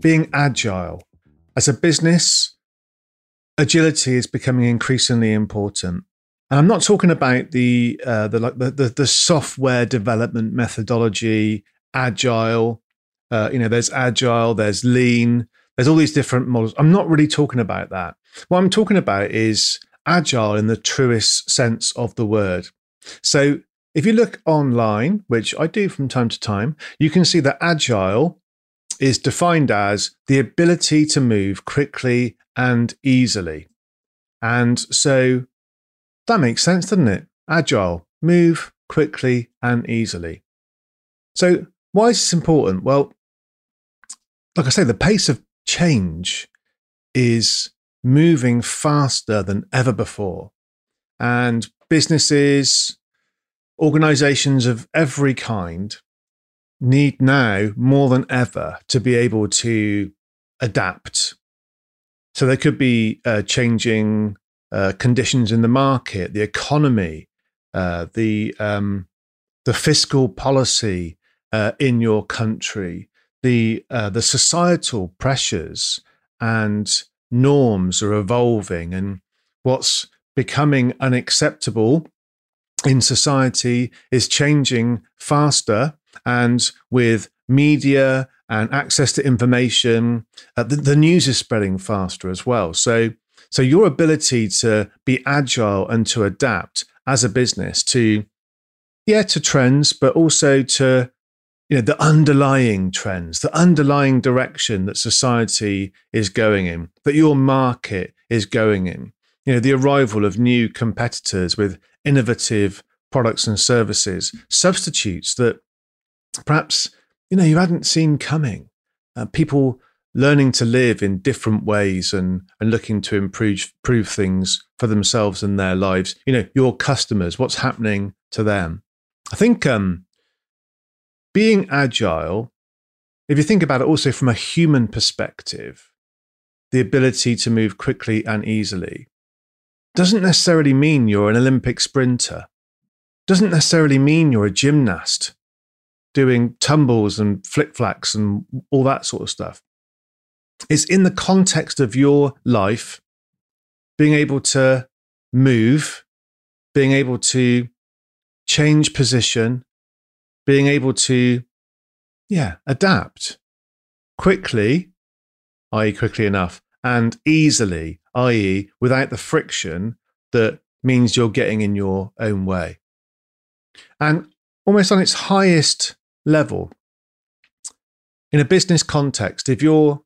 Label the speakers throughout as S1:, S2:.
S1: being agile. As a business, agility is becoming increasingly important. And I'm not talking about the uh, the, like the, the the software development methodology, agile. Uh, you know, there's agile, there's lean, there's all these different models. I'm not really talking about that. What I'm talking about is agile in the truest sense of the word. So if you look online, which I do from time to time, you can see that agile is defined as the ability to move quickly and easily. And so that makes sense, doesn't it? Agile, move quickly and easily. So, why is this important? Well, like I say, the pace of change is moving faster than ever before. And businesses, organizations of every kind need now more than ever to be able to adapt. So there could be uh, changing uh, conditions in the market, the economy, uh, the um, the fiscal policy uh, in your country, the uh, the societal pressures and norms are evolving, and what's becoming unacceptable in society is changing faster and with media and access to information uh, the, the, news is spreading faster as well. So so your ability to be agile and to adapt as a business to yeah to trends but also to you know the underlying trends the underlying direction that society is going in that your market is going in. You know the arrival of new competitors with innovative products and services, substitutes that perhaps you know you hadn't seen coming. Uh, people learning to live in different ways and and looking to improve improve things for themselves and their lives. You know, your customers, what's happening to them. I think um, being agile, if you think about it also from a human perspective, the ability to move quickly and easily doesn't necessarily mean you're an Olympic sprinter. Doesn't necessarily mean you're a gymnast doing tumbles and flick flacks and all that sort of stuff. It's in the context of your life, being able to move, being able to change position, being able to, yeah, adapt quickly, i.e., quickly enough, and easily, i.e., without the friction that means you're getting in your own way. And almost on its highest level, in a business context, if you're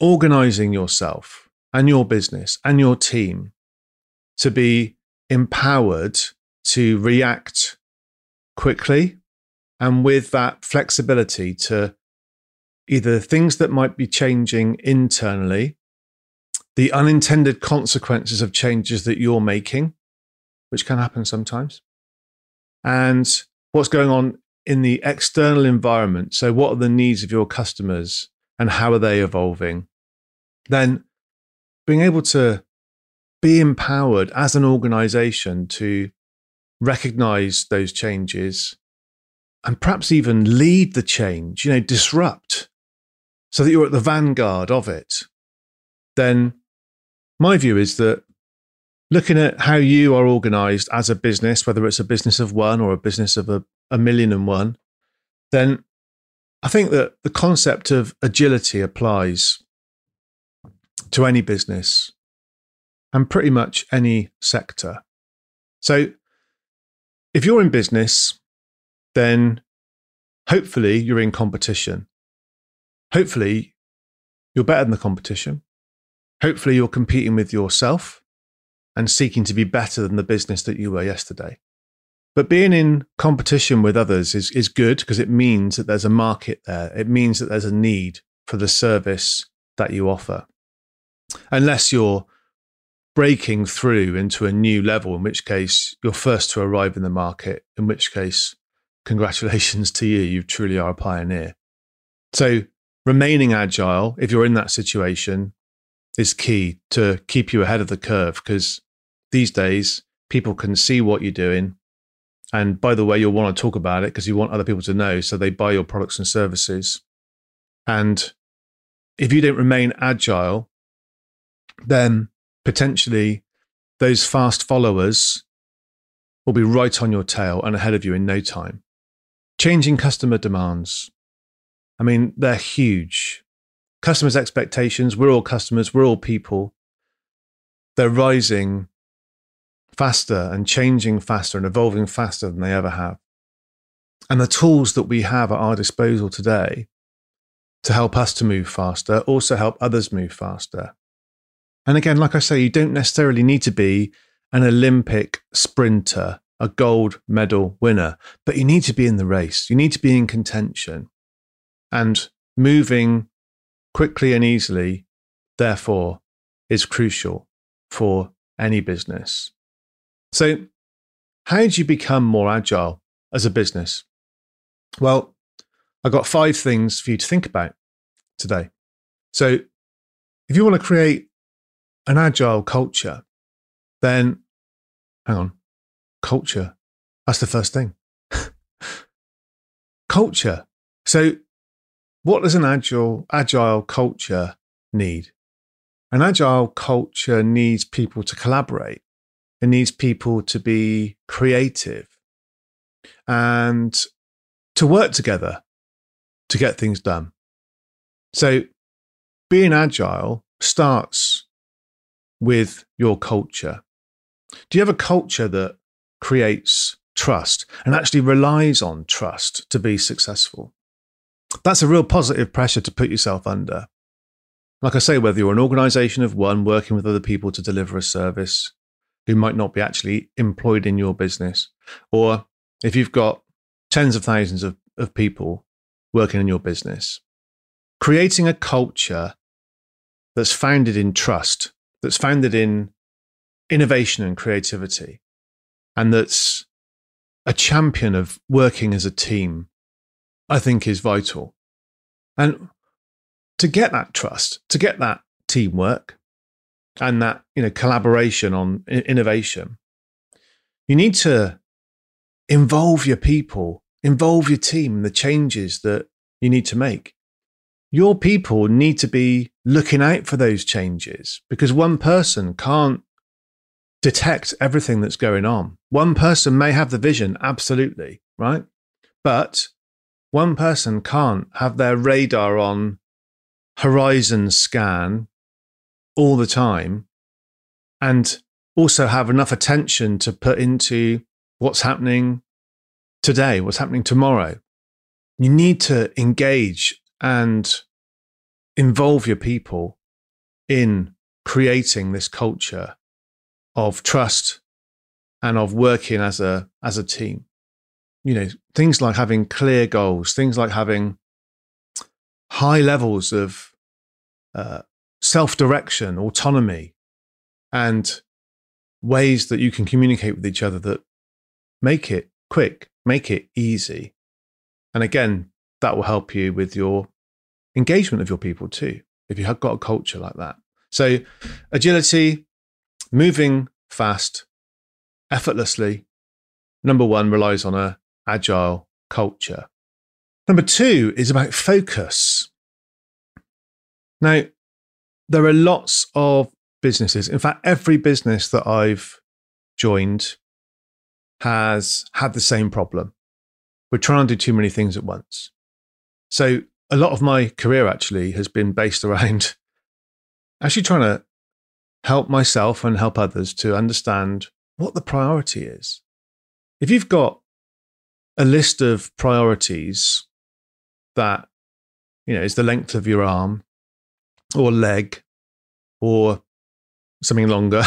S1: organizing yourself and your business and your team to be empowered to react quickly and with that flexibility to either things that might be changing internally the unintended consequences of changes that you're making, which can happen sometimes, and what's going on in the external environment. So, what are the needs of your customers and how are they evolving? Then, being able to be empowered as an organization to recognize those changes and perhaps even lead the change, you know, disrupt so that you're at the vanguard of it, then my view is that looking at how you are organized as a business, whether it's a business of one or a business of a, a million and one, then I think that the concept of agility applies to any business and pretty much any sector. So if you're in business, then hopefully you're in competition. Hopefully you're better than the competition. Hopefully, you're competing with yourself and seeking to be better than the business that you were yesterday. But being in competition with others is, is good because it means that there's a market there. It means that there's a need for the service that you offer. Unless you're breaking through into a new level, in which case you're first to arrive in the market, in which case, congratulations to you, you truly are a pioneer. So, remaining agile, if you're in that situation, is key to keep you ahead of the curve because these days people can see what you're doing. And by the way, you'll want to talk about it because you want other people to know. So they buy your products and services. And if you don't remain agile, then potentially those fast followers will be right on your tail and ahead of you in no time. Changing customer demands. I mean, they're huge. Customers' expectations, we're all customers, we're all people. They're rising faster and changing faster and evolving faster than they ever have. And the tools that we have at our disposal today to help us to move faster also help others move faster. And again, like I say, you don't necessarily need to be an Olympic sprinter, a gold medal winner, but you need to be in the race. You need to be in contention. And moving quickly and easily, therefore, is crucial for any business. So, how do you become more agile as a business? Well, I've got five things for you to think about today. So, if you want to create an agile culture, then hang on, culture. That's the first thing. culture. So, what does an agile agile culture need? An agile culture needs people to collaborate. It needs people to be creative and to work together to get things done. So, being agile starts with your culture. Do you have a culture that creates trust and actually relies on trust to be successful? That's a real positive pressure to put yourself under. Like I say, whether you're an organization of one working with other people to deliver a service who might not be actually employed in your business, or if you've got tens of thousands of, of people working in your business, creating a culture that's founded in trust that's founded in innovation and creativity, and that's a champion of working as a team, I think is vital. And to get that trust, to get that teamwork and that you know collaboration on innovation, you need to involve your people, involve your team in the changes that you need to make your people need to be looking out for those changes because one person can't detect everything that's going on. One person may have the vision, absolutely, right? But one person can't have their radar on horizon scan all the time and also have enough attention to put into what's happening today, what's happening tomorrow. You need to engage and involve your people in creating this culture of trust and of working as a as a team you know things like having clear goals things like having high levels of uh, self-direction autonomy and ways that you can communicate with each other that make it quick make it easy and again that will help you with your engagement of your people too, if you have got a culture like that. So, agility, moving fast, effortlessly, number one relies on a agile culture. Number two is about focus. Now, there are lots of businesses. In fact, every business that I've joined has had the same problem. We're trying to do too many things at once. So a lot of my career actually has been based around actually trying to help myself and help others to understand what the priority is. If you've got a list of priorities that, you know, is the length of your arm or leg or something longer,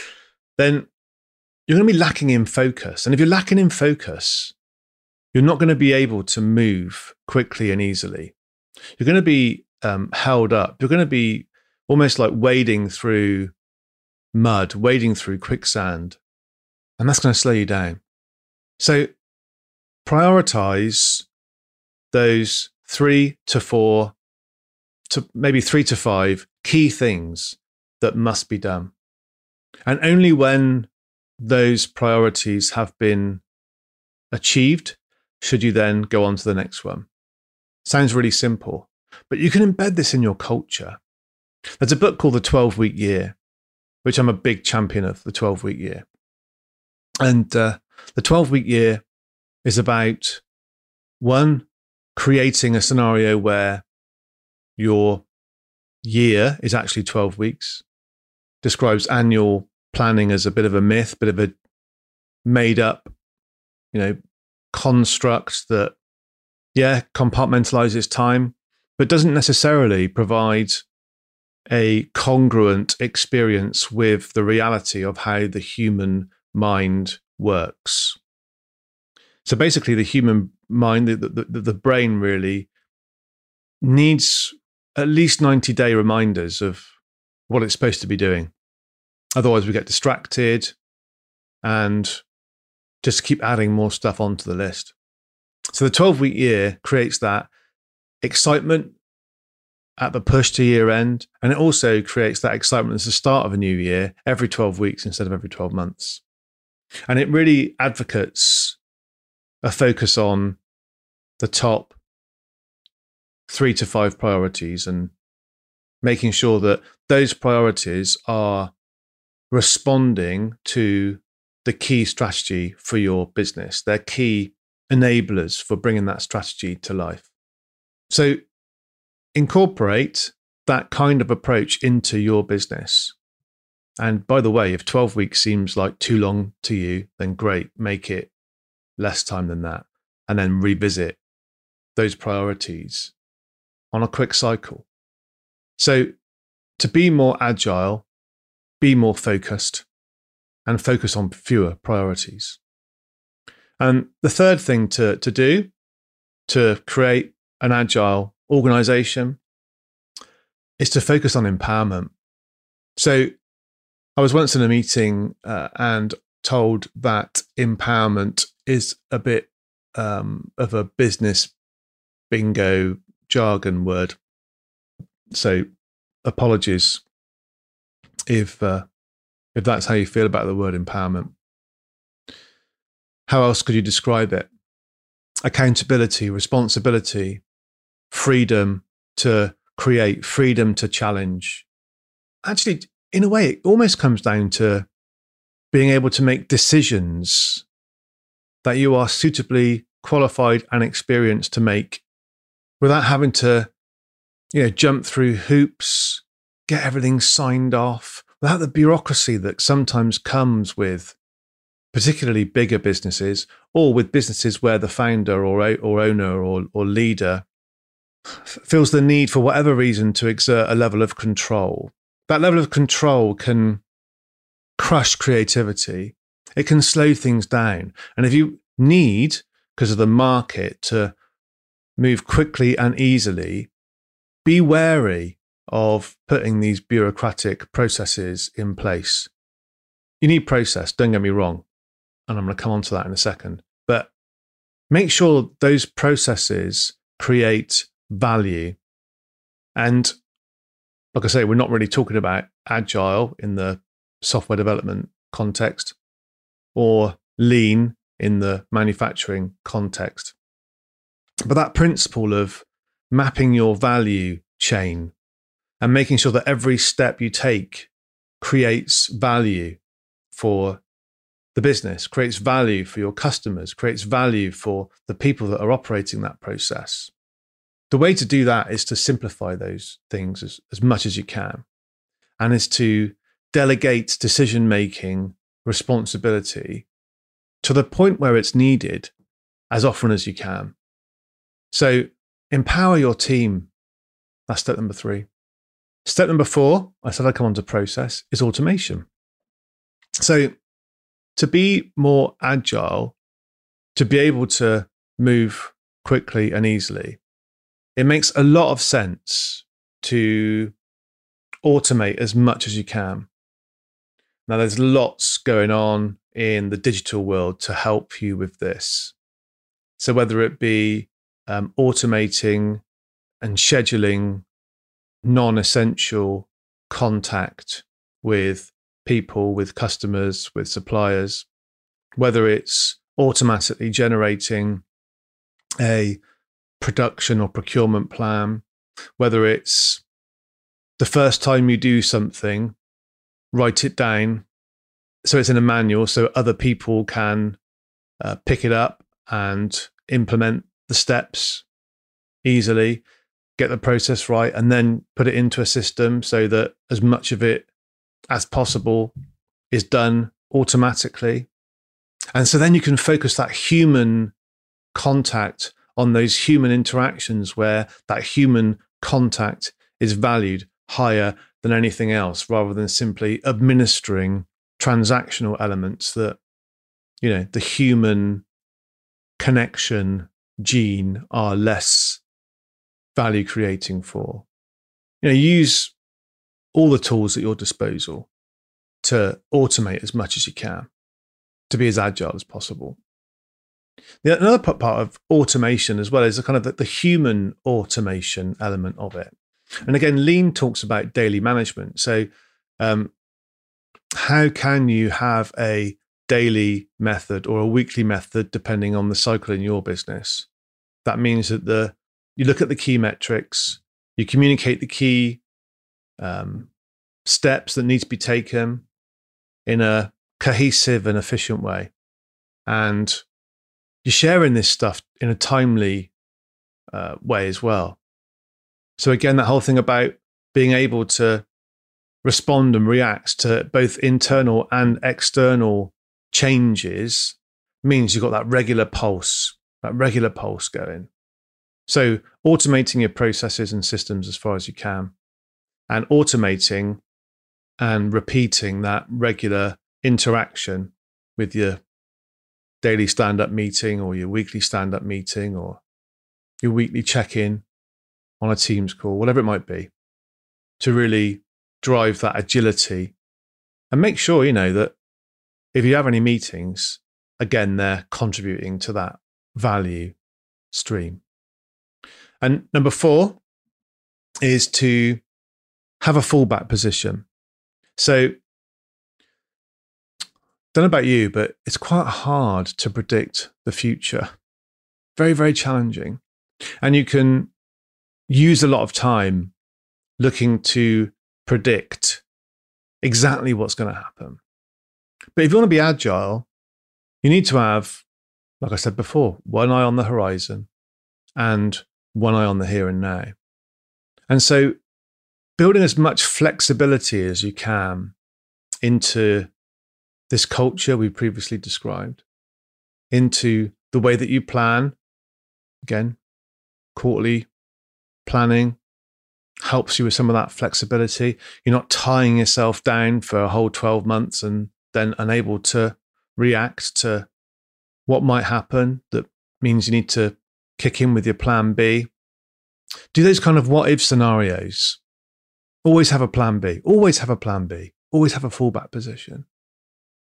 S1: then you're going to be lacking in focus. And if you're lacking in focus, you're not going to be able to move quickly and easily. You're going to be um, held up. You're going to be almost like wading through mud, wading through quicksand, and that's going to slow you down. So prioritize those three to four to maybe three to five key things that must be done. And only when those priorities have been achieved should you then go on to the next one. Sounds really simple, but you can embed this in your culture. There's a book called The 12 Week Year, which I'm a big champion of, the 12 week year. And uh, the 12 week year is about one, creating a scenario where your year is actually 12 weeks, describes annual planning as a bit of a myth, bit of a made up, you know, construct that, yeah, compartmentalizes time, but doesn't necessarily provide a congruent experience with the reality of how the human mind works. So basically, the human mind, the, the, the brain really needs at least 90 day reminders of what it's supposed to be doing. Otherwise, we get distracted and just keep adding more stuff onto the list. So the 12 week year creates that excitement at the push to year end. And it also creates that excitement as the start of a new year every 12 weeks instead of every 12 months. And it really advocates a focus on the top three to five priorities and making sure that those priorities are responding to the key strategy for your business. They're key enablers for bringing that strategy to life. So incorporate that kind of approach into your business. And by the way, if 12 weeks seems like too long to you, then great, make it less time than that. And then revisit those priorities on a quick cycle. So, to be more agile, be more focused, and focus on fewer priorities. And the third thing to, to do to create an agile organization is to focus on empowerment. So, I was once in a meeting uh, and told that empowerment is a bit um, of a business bingo jargon word. So, apologies if uh, if that's how you feel about the word empowerment. How else could you describe it? Accountability, responsibility, freedom to create, freedom to challenge. Actually, in a way, it almost comes down to being able to make decisions that you are suitably qualified and experienced to make without having to, you know, jump through hoops, get everything signed off, without the bureaucracy that sometimes comes with particularly bigger businesses or with businesses where the founder or, or owner or, or leader feels the need for whatever reason to exert a level of control that level of control can crush creativity. It can slow things down. And if you need, because of the market, to move quickly and easily, be wary of putting these bureaucratic processes in place. You need process, don't get me wrong. And I'm going to come on to that in a second. But make sure those processes create value. And like I say, we're not really talking about agile in the software development context or lean in the manufacturing context. But that principle of mapping your value chain and making sure that every step you take creates value for the business, creates value for your customers, creates value for the people that are operating that process the way to do that is to simplify those things as, as much as you can and is to delegate decision making responsibility to the point where it's needed as often as you can. So empower your team. That's step number three. Step number four, I said I'd come on to process, is automation. So to be more agile, to be able to move quickly and easily, it makes a lot of sense to automate as much as you can. Now, there's lots going on in the digital world to help you with this. So, whether it be um, automating and scheduling non essential contact with people, with customers, with suppliers, whether it's automatically generating a production or procurement plan, whether it's the first time you do something, write it down. So it's in a manual so other people can uh, pick it up and implement the steps easily, get the process right, and then put it into a system so that as much of it as possible is done automatically. And so then you can focus that human contact on those human interactions where that human contact is valued higher than anything else rather than simply administering transactional elements that you know the human connection gene are less value creating for you know use all the tools at your disposal to automate as much as you can to be as agile as possible the, another part of automation as well is the kind of the, the human automation element of it. And again, lean talks about daily management. So, um, how can you have a daily method or a weekly method depending on the cycle in your business? That means that the you look at the key metrics, you communicate the key um, steps that need to be taken in a cohesive and efficient way, and you're sharing this stuff in a timely uh, way as well. So again, that whole thing about being able to respond and react to both internal and external changes means you've got that regular pulse, that regular pulse going. So automating your processes and systems as far as you can, and automating and repeating that regular interaction with your daily stand up meeting or your weekly stand up meeting or your weekly check in on a Teams call, whatever it might be, to really drive that agility and make sure, you know, that if you have any meetings, again, they're contributing to that value stream. And number four is to have a fallback position. So don't know about you, but it's quite hard to predict the future. Very, very challenging. And you can use a lot of time looking to predict exactly what's going to happen. But if you want to be agile, you need to have, like I said before, one eye on the horizon and one eye on the here and now. And so building as much flexibility as you can into this culture we previously described into the way that you plan. Again, quarterly planning helps you with some of that flexibility. You're not tying yourself down for a whole 12 months and then unable to react to what might happen. That means you need to kick in with your plan B. Do those kind of what if scenarios. Always have a plan B. Always have a plan B. Always have a fallback position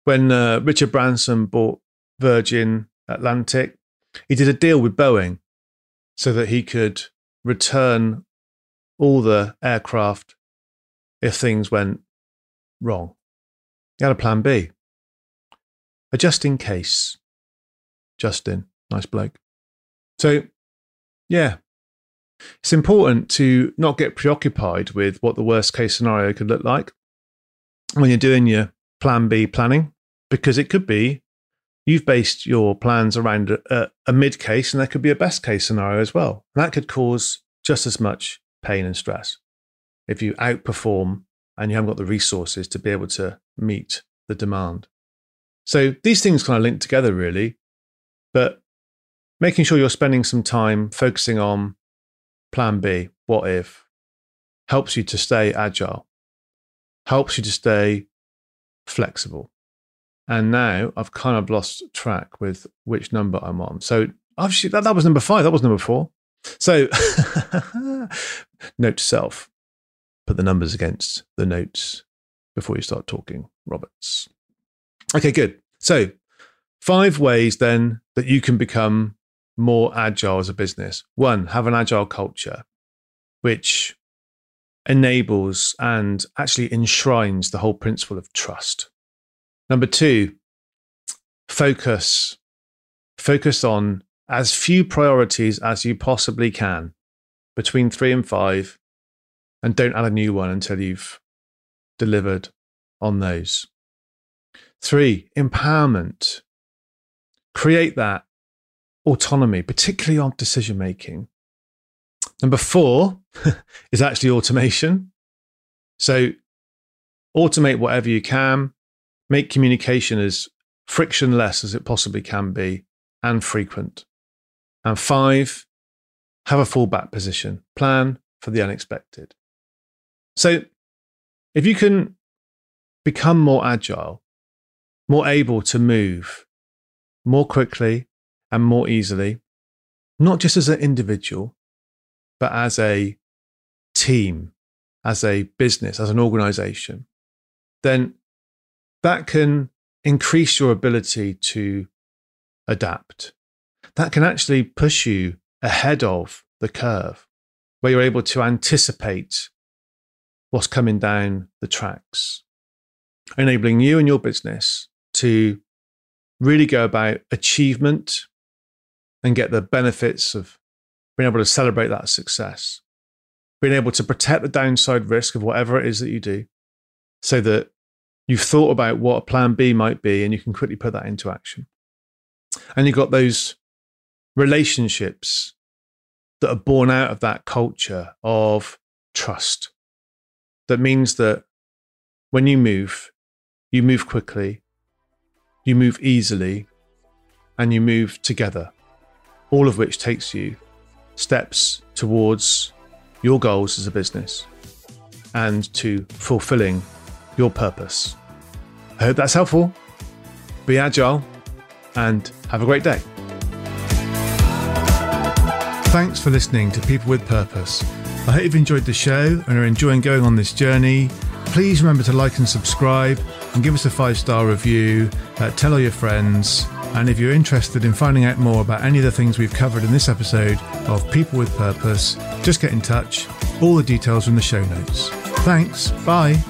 S1: when uh, Richard Branson bought Virgin Atlantic, he did a deal with Boeing so that he could return all the aircraft if things went wrong. He had a plan B. A just in case. Justin, nice bloke. So, yeah, it's important to not get preoccupied with what the worst case scenario could look like when you're doing your plan B planning because it could be you've based your plans around a, a mid case and there could be a best case scenario as well. And that could cause just as much pain and stress if you outperform and you haven't got the resources to be able to meet the demand. So these things kind of link together, really. But making sure you're spending some time focusing on plan B, what if, helps you to stay agile, helps you to stay flexible. And now I've kind of lost track with which number I'm on. So obviously that, that was number five. That was number four. So note self put the numbers against the notes before you start talking, Roberts. Okay, good. So, five ways then that you can become more agile as a business. One, have an agile culture, which enables and actually enshrines the whole principle of trust. Number two, focus. Focus on as few priorities as you possibly can between three and five, and don't add a new one until you've delivered on those. Three, empowerment. Create that autonomy, particularly on decision making. Number four is actually automation. So automate whatever you can, make communication as frictionless as it possibly can be and frequent. And five, have a fallback position, plan for the unexpected. So if you can become more agile, more able to move more quickly and more easily, not just as an individual, but as a team, as a business, as an organization, then that can increase your ability to adapt. That can actually push you ahead of the curve, where you're able to anticipate what's coming down the tracks, enabling you and your business to really go about achievement and get the benefits of being able to celebrate that success, being able to protect the downside risk of whatever it is that you do, so that you've thought about what a plan B might be and you can quickly put that into action. And you've got those relationships that are born out of that culture of trust. That means that when you move, you move quickly, you move easily, and you move together, all of which takes you steps towards your goals as a business and to fulfilling your purpose. I hope that's helpful. Be agile and have a great day. Thanks for listening to People with Purpose. I hope you've enjoyed the show and are enjoying going on this journey. Please remember to like and subscribe and give us a five star review. Uh, tell all your friends. And if you're interested in finding out more about any of the things we've covered in this episode of People with Purpose, just get in touch. All the details are in the show notes. Thanks. Bye.